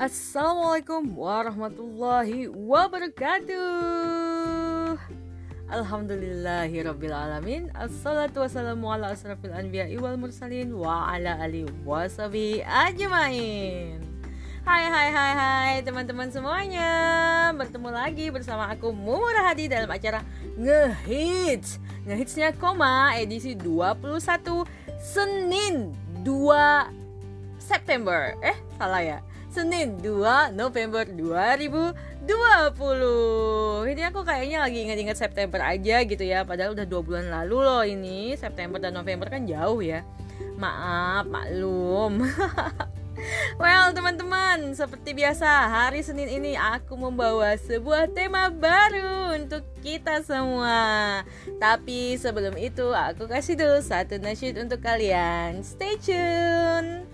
Assalamualaikum warahmatullahi wabarakatuh. Alhamdulillahirrabbilalamin Assalatu wassalamu ala asrafil anbiya wal mursalin Wa ala ali wasabi ajmain. Hai hai hai hai teman-teman semuanya. Bertemu lagi bersama aku Mumurah Hadi dalam acara Ngehits. Ngehitsnya koma edisi 21 Senin 2 September. Eh salah ya Senin 2 November 2020 Ini aku kayaknya lagi ingat-ingat September aja gitu ya. Padahal udah dua bulan lalu loh ini. September dan November kan jauh ya. Maaf, maklum. Well teman-teman, seperti biasa hari Senin ini aku membawa sebuah tema baru untuk kita semua. Tapi sebelum itu aku kasih dulu satu nasyid untuk kalian. Stay tune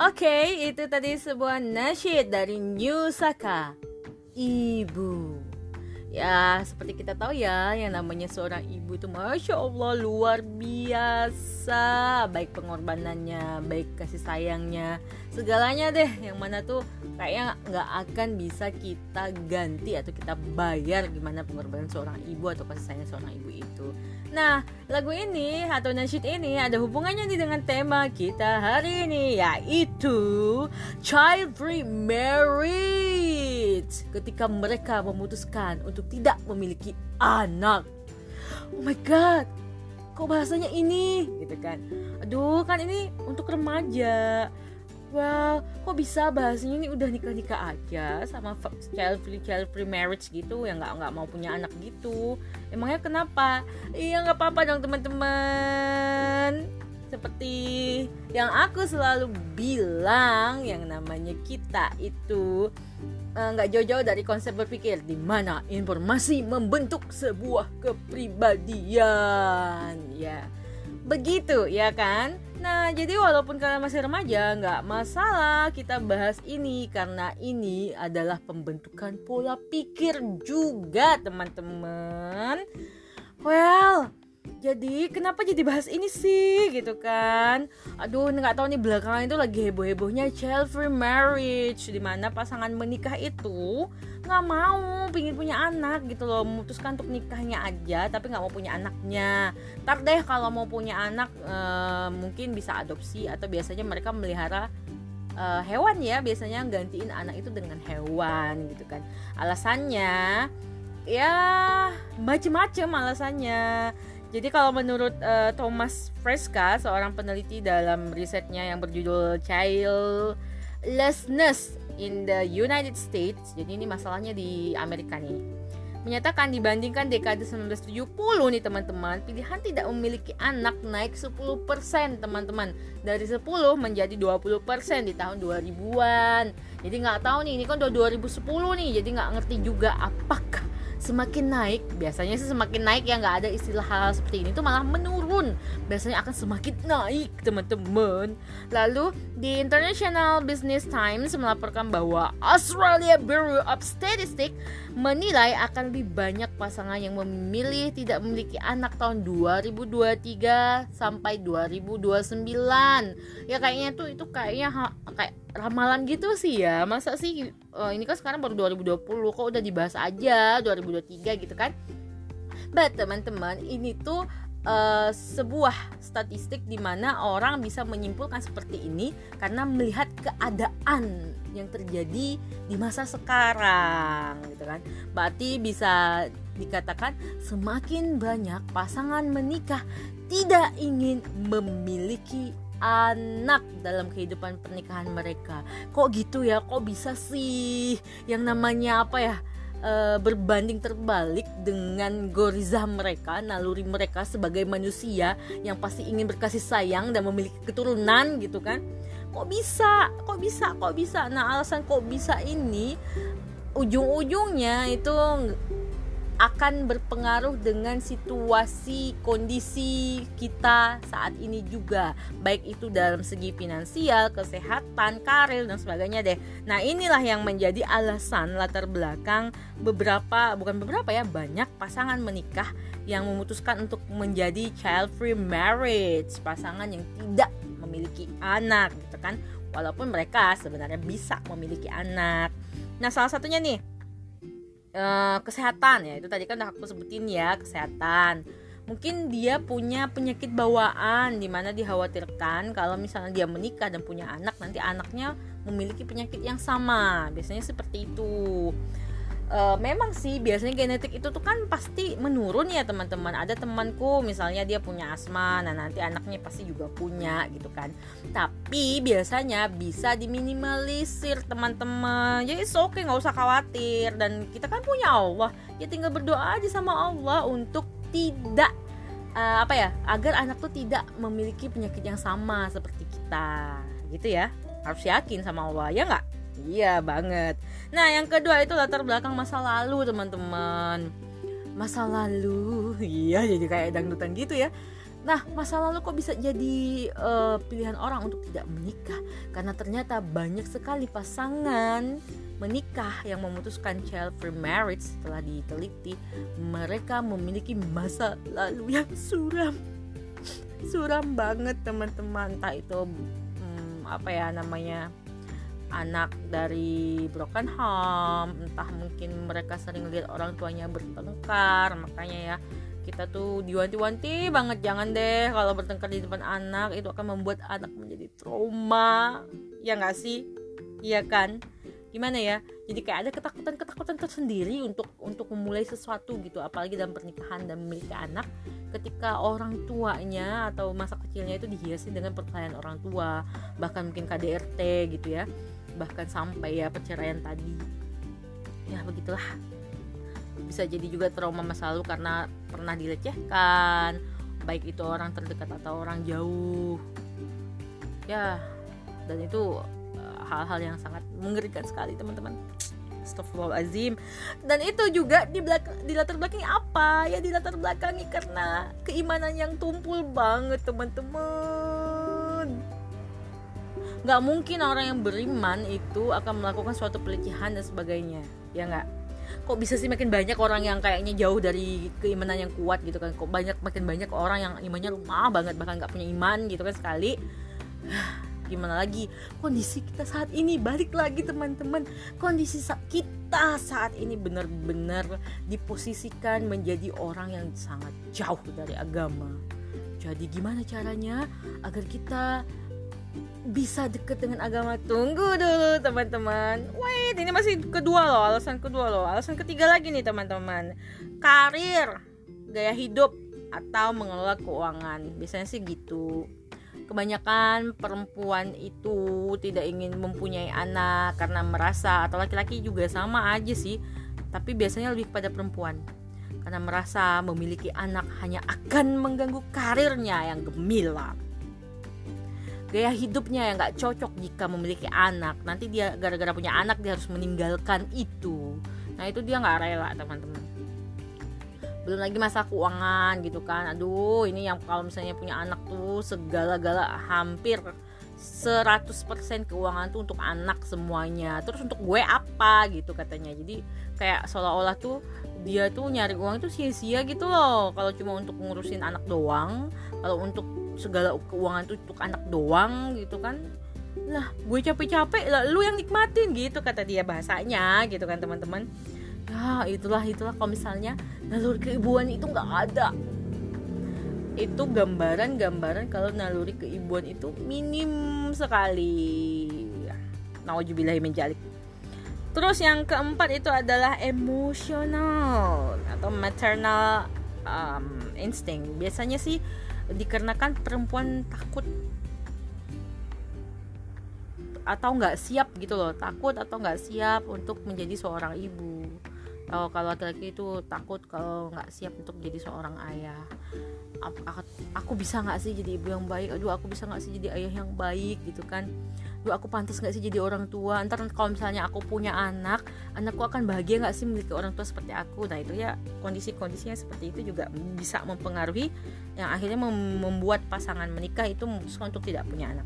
Oke, okay, itu tadi sebuah nasyid dari New. Ibu. Ya, seperti kita tahu ya, yang namanya seorang ibu itu Masya Allah luar biasa Baik pengorbanannya, baik kasih sayangnya Segalanya deh, yang mana tuh kayaknya nggak akan bisa kita ganti atau kita bayar Gimana pengorbanan seorang ibu atau kasih sayang seorang ibu itu Nah, lagu ini atau nasyid ini ada hubungannya nih dengan tema kita hari ini yaitu child free marriage. Ketika mereka memutuskan untuk tidak memiliki anak. Oh my god. Kok bahasanya ini? Gitu kan. Aduh, kan ini untuk remaja. Well kok bisa bahasanya ini udah nikah nikah aja sama child free child free marriage gitu? Yang nggak nggak mau punya anak gitu. Emangnya kenapa? Iya nggak apa apa dong teman-teman seperti yang aku selalu bilang yang namanya kita itu eh, nggak uh, jauh-jauh dari konsep berpikir di mana informasi membentuk sebuah kepribadian ya begitu ya kan Nah, jadi walaupun kalian masih remaja, nggak masalah kita bahas ini karena ini adalah pembentukan pola pikir juga, teman-teman. Well, jadi kenapa jadi bahas ini sih? Gitu kan. Aduh nggak tahu nih belakangan itu lagi heboh hebohnya child free marriage di mana pasangan menikah itu nggak mau pingin punya anak gitu loh. Memutuskan untuk nikahnya aja tapi nggak mau punya anaknya. Ntar deh kalau mau punya anak e, mungkin bisa adopsi atau biasanya mereka melihara e, hewan ya. Biasanya gantiin anak itu dengan hewan gitu kan. Alasannya ya macem-macem alasannya jadi kalau menurut uh, Thomas Fresca, seorang peneliti dalam risetnya yang berjudul Childlessness in the United States, jadi ini masalahnya di Amerika nih, menyatakan dibandingkan dekade 1970 nih teman-teman, pilihan tidak memiliki anak naik 10% teman-teman, dari 10 menjadi 20% di tahun 2000-an. Jadi nggak tahu nih, ini kan udah 2010 nih, jadi nggak ngerti juga apakah semakin naik biasanya sih semakin naik ya nggak ada istilah hal, hal seperti ini tuh malah menurun. Biasanya akan semakin naik teman-teman. Lalu di International Business Times melaporkan bahwa Australia Bureau of Statistics menilai akan lebih banyak pasangan yang memilih tidak memiliki anak tahun 2023 sampai 2029 ya kayaknya tuh itu kayaknya kayak ramalan gitu sih ya. Masa sih uh, ini kan sekarang baru 2020 kok udah dibahas aja 2023 gitu kan? But teman-teman ini tuh uh, sebuah statistik di mana orang bisa menyimpulkan seperti ini karena melihat keadaan yang terjadi di masa sekarang gitu kan? Berarti bisa dikatakan semakin banyak pasangan menikah tidak ingin memiliki anak dalam kehidupan pernikahan mereka. Kok gitu ya? Kok bisa sih yang namanya apa ya? E, berbanding terbalik dengan goriza mereka, naluri mereka sebagai manusia yang pasti ingin berkasih sayang dan memiliki keturunan gitu kan. Kok bisa? Kok bisa? Kok bisa? Nah, alasan kok bisa ini ujung-ujungnya itu akan berpengaruh dengan situasi kondisi kita saat ini juga baik itu dalam segi finansial, kesehatan, karir dan sebagainya deh. Nah, inilah yang menjadi alasan latar belakang beberapa bukan beberapa ya, banyak pasangan menikah yang memutuskan untuk menjadi child free marriage, pasangan yang tidak memiliki anak gitu kan. Walaupun mereka sebenarnya bisa memiliki anak. Nah, salah satunya nih uh, kesehatan ya. Itu tadi kan udah aku sebutin ya kesehatan. Mungkin dia punya penyakit bawaan di mana dikhawatirkan kalau misalnya dia menikah dan punya anak nanti anaknya memiliki penyakit yang sama. Biasanya seperti itu uh, memang sih biasanya genetik itu tuh kan pasti menurun ya teman-teman. Ada temanku misalnya dia punya asma nah nanti anaknya pasti juga punya gitu kan. Tapi biasanya bisa diminimalisir teman-teman. Jadi oke okay nggak usah khawatir. Dan kita kan punya Allah. Ya tinggal berdoa aja sama Allah untuk tidak uh, apa ya agar anak tuh tidak memiliki penyakit yang sama seperti kita. Gitu ya. Harus yakin sama Allah ya nggak Iya banget. Nah yang kedua itu latar belakang masa lalu teman-teman. Masa lalu, iya jadi kayak dangdutan gitu ya. Nah, masa lalu kok bisa jadi uh, pilihan orang untuk tidak menikah? Karena ternyata banyak sekali pasangan menikah yang memutuskan child free marriage setelah diteliti mereka memiliki masa lalu yang suram suram banget teman-teman entah itu hmm, apa ya namanya anak dari broken home entah mungkin mereka sering lihat orang tuanya bertengkar makanya ya kita tuh diwanti-wanti banget jangan deh kalau bertengkar di depan anak itu akan membuat anak menjadi trauma. Ya nggak sih? Iya kan? Gimana ya? Jadi kayak ada ketakutan ketakutan tersendiri untuk untuk memulai sesuatu gitu apalagi dalam pernikahan dan memiliki anak ketika orang tuanya atau masa kecilnya itu dihiasi dengan percayaan orang tua bahkan mungkin KDRT gitu ya bahkan sampai ya perceraian tadi. Ya begitulah. Bisa jadi juga trauma masa lalu karena pernah dilecehkan baik itu orang terdekat atau orang jauh. Ya dan itu eh, hal-hal yang sangat mengerikan sekali teman-teman. Astagfirullahaladzim. Dan itu juga di, belakang, di latar belakangnya apa? Ya di latar belakangnya karena keimanan yang tumpul banget teman-teman Gak mungkin orang yang beriman itu akan melakukan suatu pelecehan dan sebagainya Ya nggak? kok bisa sih makin banyak orang yang kayaknya jauh dari keimanan yang kuat gitu kan? Kok banyak makin banyak orang yang imannya lemah banget bahkan nggak punya iman gitu kan sekali? Gimana lagi? Kondisi kita saat ini balik lagi teman-teman. Kondisi kita saat ini benar-benar diposisikan menjadi orang yang sangat jauh dari agama. Jadi gimana caranya agar kita bisa deket dengan agama. Tunggu dulu teman-teman. Wait ini masih kedua loh alasan kedua loh. Alasan ketiga lagi nih teman-teman. Karir gaya hidup atau mengelola keuangan. Biasanya sih gitu. Kebanyakan perempuan itu tidak ingin mempunyai anak karena merasa atau laki-laki juga sama aja sih tapi biasanya lebih pada perempuan. Karena merasa memiliki anak hanya akan mengganggu karirnya yang gemilang gaya hidupnya yang nggak cocok jika memiliki anak. Nanti dia gara-gara punya anak dia harus meninggalkan itu. Nah itu dia nggak rela teman-teman. Belum lagi masa keuangan gitu kan. Aduh ini yang kalau misalnya punya anak tuh segala-gala hampir 100% keuangan tuh untuk anak semuanya. Terus untuk gue apa gitu katanya. Jadi kayak seolah-olah tuh dia tuh nyari uang itu sia-sia gitu loh. Kalau cuma untuk ngurusin anak doang kalau untuk segala keuangan tuh untuk anak doang gitu kan. Lah gue capek-capek lah lu yang nikmatin gitu kata dia bahasanya gitu kan teman-teman. Ya itulah itulah kalau misalnya naluri keibuan itu nggak ada. Itu gambaran-gambaran kalau naluri keibuan itu minim sekali. Naujubillahi menjalik terus yang keempat itu adalah emosional atau maternal um, instinct. Biasanya sih dikarenakan perempuan takut. Atau nggak siap gitu loh takut atau nggak siap untuk menjadi seorang ibu. Atau kalau laki-laki itu takut kalau nggak siap untuk jadi seorang ayah. Aku, aku bisa nggak sih jadi ibu yang baik? Aduh aku bisa nggak sih jadi ayah yang baik gitu kan Duh aku pantas gak sih jadi orang tua? Ntar kalau misalnya aku punya anak Anakku akan bahagia gak sih memiliki orang tua seperti aku? Nah itu ya kondisi-kondisinya seperti itu juga bisa mempengaruhi Yang akhirnya membuat pasangan menikah itu memutuskan untuk tidak punya anak.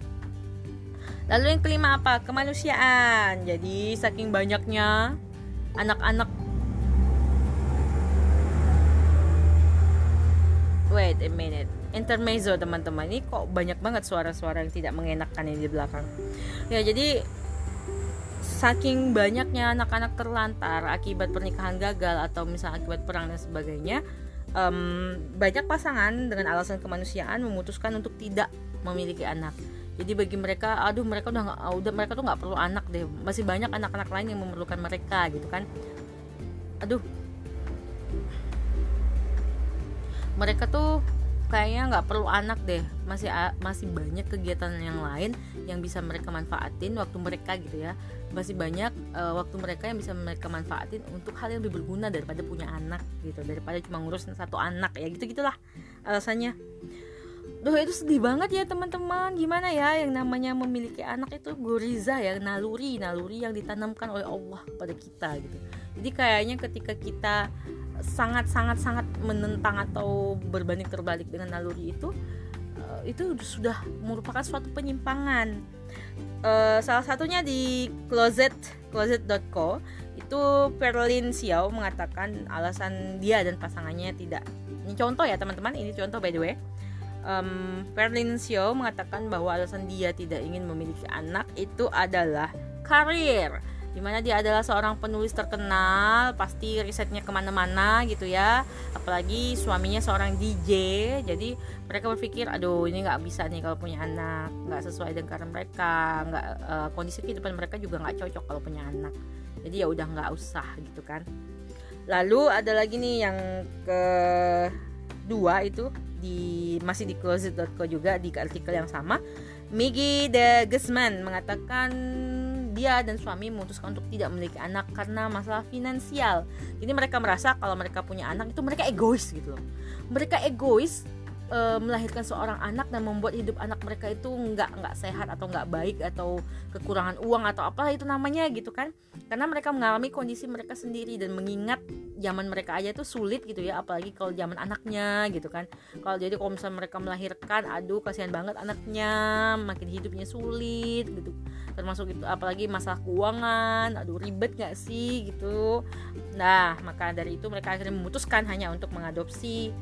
Lalu yang kelima apa? Kemanusiaan. Jadi saking banyaknya anak-anak. Wait a minute intermezzo teman-teman. Ini kok banyak banget suara-suara yang tidak mengenakan ini di belakang. Ya jadi saking banyaknya anak-anak terlantar akibat pernikahan gagal atau misalnya akibat perang dan sebagainya um, banyak pasangan dengan alasan kemanusiaan memutuskan untuk tidak memiliki anak. Jadi bagi mereka aduh mereka udah gak, udah mereka tuh nggak perlu anak deh. Masih banyak anak-anak lain yang memerlukan mereka gitu kan. Aduh. Mereka tuh kayaknya nggak perlu anak deh. Masih masih banyak kegiatan yang lain yang bisa mereka manfaatin waktu mereka gitu ya. Masih banyak uh, waktu mereka yang bisa mereka manfaatin untuk hal yang lebih berguna daripada punya anak gitu. Daripada cuma ngurus satu anak ya gitu gitulah alasannya. Duh itu sedih banget ya teman-teman. Gimana ya yang namanya memiliki anak itu? Goriza ya Naluri, naluri yang ditanamkan oleh Allah kepada kita gitu. Jadi kayaknya ketika kita sangat sangat sangat menentang atau berbanding terbalik dengan naluri itu uh, itu sudah merupakan suatu penyimpangan. Uh, salah satunya di closet closet.co itu Perlin Xiao mengatakan alasan dia dan pasangannya tidak. Ini contoh ya teman-teman ini contoh by the way. Um, Perlin Xiao mengatakan bahwa alasan dia tidak ingin memiliki anak itu adalah karir di mana dia adalah seorang penulis terkenal pasti risetnya ke mana-mana gitu ya. Apalagi suaminya seorang DJ jadi mereka berpikir aduh ini nggak bisa nih kalau punya anak nggak sesuai dengan mereka nggak uh, kondisi kehidupan mereka juga nggak cocok kalau punya anak. Jadi ya udah nggak usah gitu kan. Lalu ada lagi nih yang kedua itu di masih di closet.co juga di artikel yang sama. Migi de Guzman mengatakan dia dan suami memutuskan untuk tidak memiliki anak karena masalah finansial. Jadi mereka merasa kalau mereka punya anak itu mereka egois gitu loh. Mereka egois e, melahirkan seorang anak dan membuat hidup anak mereka itu nggak nggak sehat atau nggak baik atau kekurangan uang atau apa itu namanya gitu kan karena mereka mengalami kondisi mereka sendiri dan mengingat zaman mereka aja itu sulit gitu ya apalagi kalau zaman anaknya gitu kan. Kalau jadi kalau misalnya mereka melahirkan aduh kasihan banget anaknya makin hidupnya sulit gitu. Termasuk itu apalagi masalah keuangan aduh ribet gak sih gitu. Nah maka dari itu mereka akhirnya memutuskan hanya untuk mengadopsi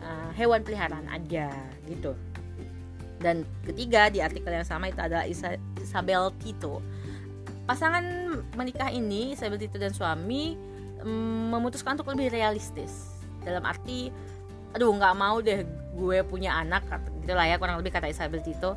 uh, hewan peliharaan aja gitu. Dan ketiga di artikel yang sama itu adalah Isabel Tito. Pasangan menikah ini Isabel Tito dan suami um, memutuskan untuk lebih realistis. Dalam arti aduh nggak mau deh gue punya anak gitu lah ya kurang lebih kata Isabel Tito.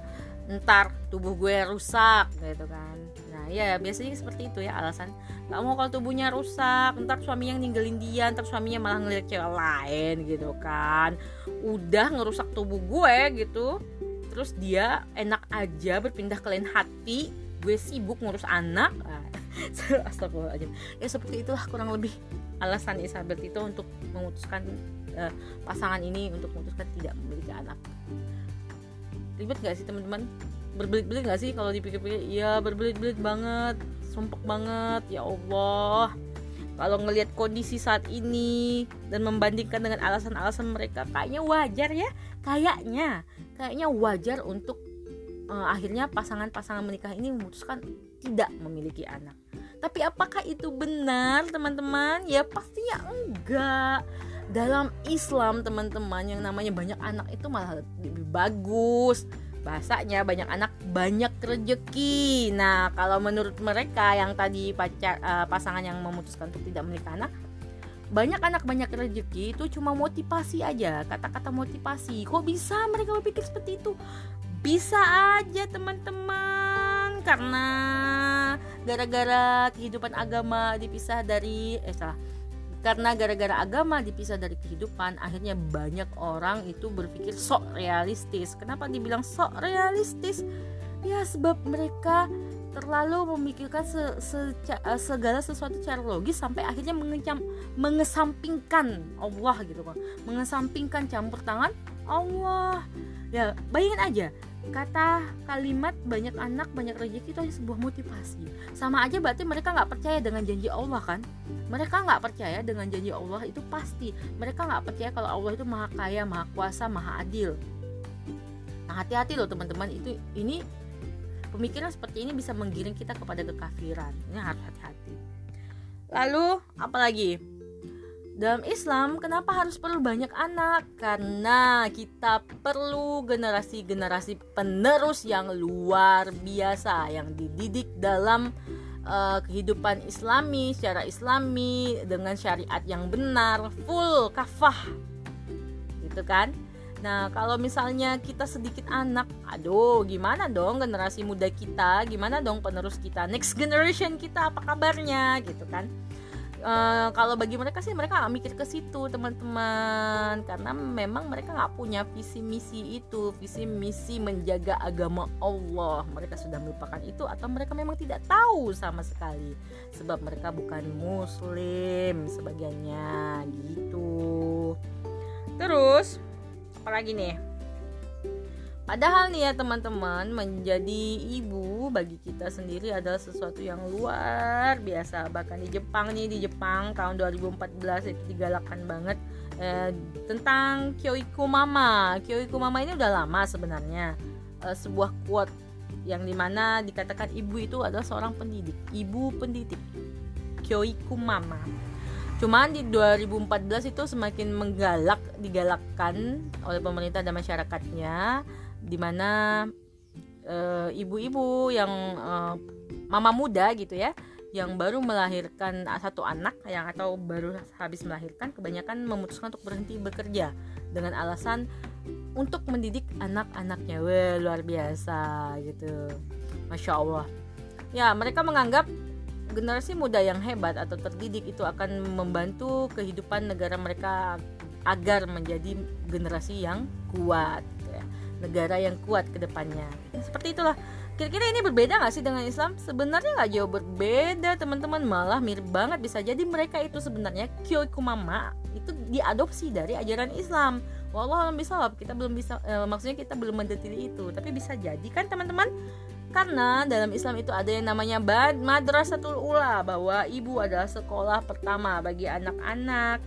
Ntar tubuh gue rusak gitu kan. Nah ya biasanya seperti itu ya alasan nggak mau kalau tubuhnya rusak ntar suami yang ninggalin dia ntar suaminya malah ngeliat cewek lain gitu kan. Udah ngerusak tubuh gue gitu terus dia enak aja berpindah ke lain hati gue sibuk ngurus anak nah, astagfirullahaladzim. Ya seperti itulah kurang lebih alasan Isabel itu untuk memutuskan uh, pasangan ini untuk memutuskan tidak memiliki anak. Ribet gak sih teman-teman? Berbelit-belit gak sih kalau dipikir-pikir? Iya berbelit-belit banget sumpek banget. Ya Allah. Kalau ngelihat kondisi saat ini dan membandingkan dengan alasan-alasan mereka kayaknya wajar ya. Kayaknya. Kayaknya wajar untuk uh, akhirnya pasangan-pasangan menikah ini memutuskan tidak memiliki anak. Tapi apakah itu benar teman-teman? Ya pastinya enggak. Dalam Islam teman-teman yang namanya banyak anak itu malah lebih bagus. Bahasanya banyak anak banyak rezeki. Nah kalau menurut mereka yang tadi pacar uh, pasangan yang memutuskan untuk tidak menikah anak banyak anak banyak rezeki itu cuma motivasi aja kata-kata motivasi. Kok bisa mereka berpikir seperti itu? Bisa aja teman-teman karena gara-gara kehidupan agama dipisah dari eh salah. Karena gara-gara agama dipisah dari kehidupan akhirnya banyak orang itu berpikir sok realistis. Kenapa dibilang sok realistis? Ya sebab mereka terlalu memikirkan se, se, eh, segala sesuatu secara logis sampai akhirnya mengecam, mengesampingkan Allah gitu kan. Mengesampingkan campur tangan Allah. Ya bayangin aja kata kalimat banyak anak banyak rezeki itu sebuah motivasi. Sama aja berarti mereka nggak percaya dengan janji Allah kan? Mereka nggak percaya dengan janji Allah itu pasti. Mereka nggak percaya kalau Allah itu maha kaya maha kuasa maha adil. Nah hati-hati loh teman-teman. Itu ini pemikiran seperti ini bisa menggiring kita kepada kekafiran. Ini harus hati-hati. Lalu apalagi dalam Islam kenapa harus perlu banyak anak? Karena kita perlu generasi-generasi penerus yang luar biasa yang dididik dalam uh, kehidupan Islami secara Islami dengan syariat yang benar, full kafah. Gitu kan? Nah, kalau misalnya kita sedikit anak, aduh, gimana dong generasi muda kita? Gimana dong penerus kita? Next generation kita apa kabarnya gitu kan? Uh, kalau bagi mereka sih mereka nggak mikir ke situ teman-teman. Karena memang mereka nggak punya visi misi itu. Visi misi menjaga agama Allah. Mereka sudah melupakan itu atau mereka memang tidak tahu sama sekali. Sebab mereka bukan muslim sebagiannya gitu. Terus apalagi nih Padahal nih ya teman-teman, menjadi ibu bagi kita sendiri adalah sesuatu yang luar biasa. Bahkan di Jepang nih, di Jepang tahun 2014 itu digalakkan banget eh, tentang Kyoiku Mama. Kyoiku Mama ini udah lama sebenarnya. Eh, sebuah quote yang di mana dikatakan ibu itu adalah seorang pendidik, ibu pendidik. Kyoiku Mama. Cuman di 2014 itu semakin menggalak, digalakkan oleh pemerintah dan masyarakatnya di mana uh, ibu-ibu yang uh, mama muda gitu ya yang baru melahirkan satu anak yang atau baru habis melahirkan kebanyakan memutuskan untuk berhenti bekerja dengan alasan untuk mendidik anak-anaknya. Wah, luar biasa gitu. Masya Allah. Ya mereka menganggap generasi muda yang hebat atau terdidik itu akan membantu kehidupan negara mereka agar menjadi generasi yang kuat negara yang kuat ke depannya. Seperti itulah. Kira-kira ini berbeda gak sih dengan Islam? Sebenarnya gak jauh berbeda teman-teman. Malah mirip banget. Bisa jadi mereka itu sebenarnya Kyoikumama itu diadopsi dari ajaran Islam. Walau bisa kita belum bisa eh, Maksudnya kita belum mendetili itu. Tapi bisa jadi kan teman-teman? Karena dalam Islam itu ada yang namanya madrasatul ula bahwa ibu adalah sekolah pertama bagi anak-anak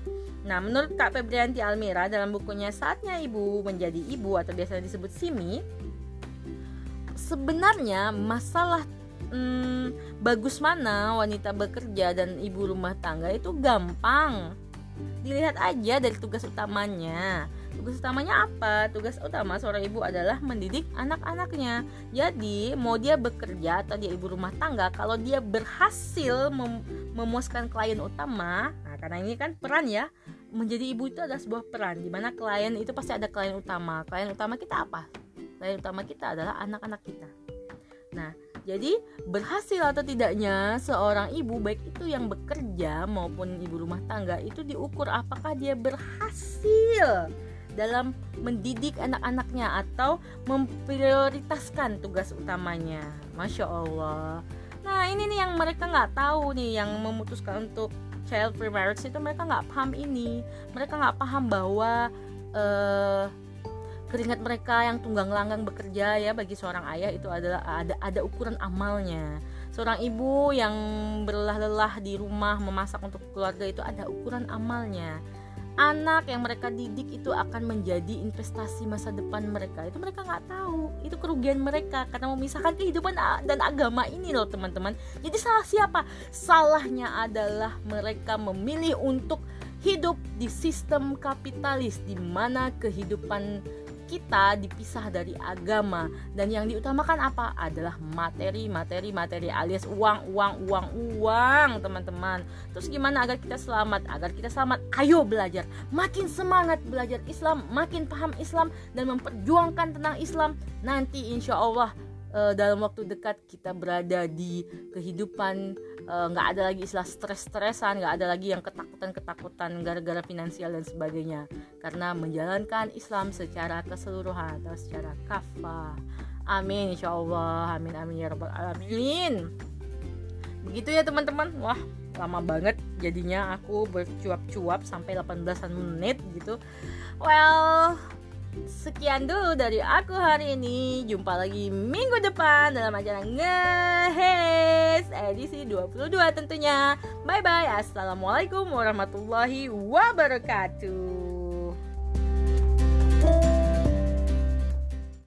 Nah, menurut Kak Febrianti Almira dalam bukunya Saatnya Ibu Menjadi Ibu atau biasa disebut SIMI, sebenarnya masalah hmm, bagus mana wanita bekerja dan ibu rumah tangga itu gampang. Dilihat aja dari tugas utamanya. Tugas utamanya apa? Tugas utama seorang ibu adalah mendidik anak-anaknya. Jadi, mau dia bekerja atau dia ibu rumah tangga, kalau dia berhasil mem memuaskan klien utama, karena ini kan peran ya, menjadi ibu itu adalah sebuah peran di mana klien itu pasti ada klien utama. Klien utama kita apa? Klien utama kita adalah anak-anak kita. Nah, jadi berhasil atau tidaknya seorang ibu baik itu yang bekerja maupun ibu rumah tangga itu diukur apakah dia berhasil dalam mendidik anak-anaknya atau memprioritaskan tugas utamanya. Masya Allah. Nah ini nih yang mereka nggak tahu nih yang memutuskan untuk child free marriage itu mereka nggak paham ini. Mereka nggak paham bahwa uh, keringat mereka yang tunggang langgang bekerja ya bagi seorang ayah itu adalah ada ada ukuran amalnya. Seorang ibu yang berlelah-lelah di rumah memasak untuk keluarga itu ada ukuran amalnya anak yang mereka didik itu akan menjadi investasi masa depan mereka. Itu mereka nggak tahu. Itu kerugian mereka. Karena memisahkan kehidupan dan agama ini loh teman-teman. Jadi salah siapa? Salahnya adalah mereka memilih untuk hidup di sistem kapitalis di mana kehidupan kita dipisah dari agama. Dan yang diutamakan apa? Adalah materi materi materi alias uang uang uang uang teman-teman. Terus gimana agar kita selamat? Agar kita selamat ayo belajar. Makin semangat belajar Islam makin paham Islam dan memperjuangkan tentang Islam nanti insya Allah uh, dalam waktu dekat kita berada di kehidupan eh, nggak uh, ada lagi istilah stres-stresan nggak ada lagi yang ketakutan-ketakutan gara-gara finansial dan sebagainya. Karena menjalankan Islam secara keseluruhan atau secara kafah. Amin insya Allah amin amin ya rabbal alamin. Begitu ya teman-teman. Wah lama banget jadinya aku bercuap-cuap sampai 18 menit gitu. Well Sekian dulu dari aku hari ini. Jumpa lagi minggu depan dalam acara Ngehes edisi 22 tentunya. Bye bye. Assalamualaikum warahmatullahi wabarakatuh.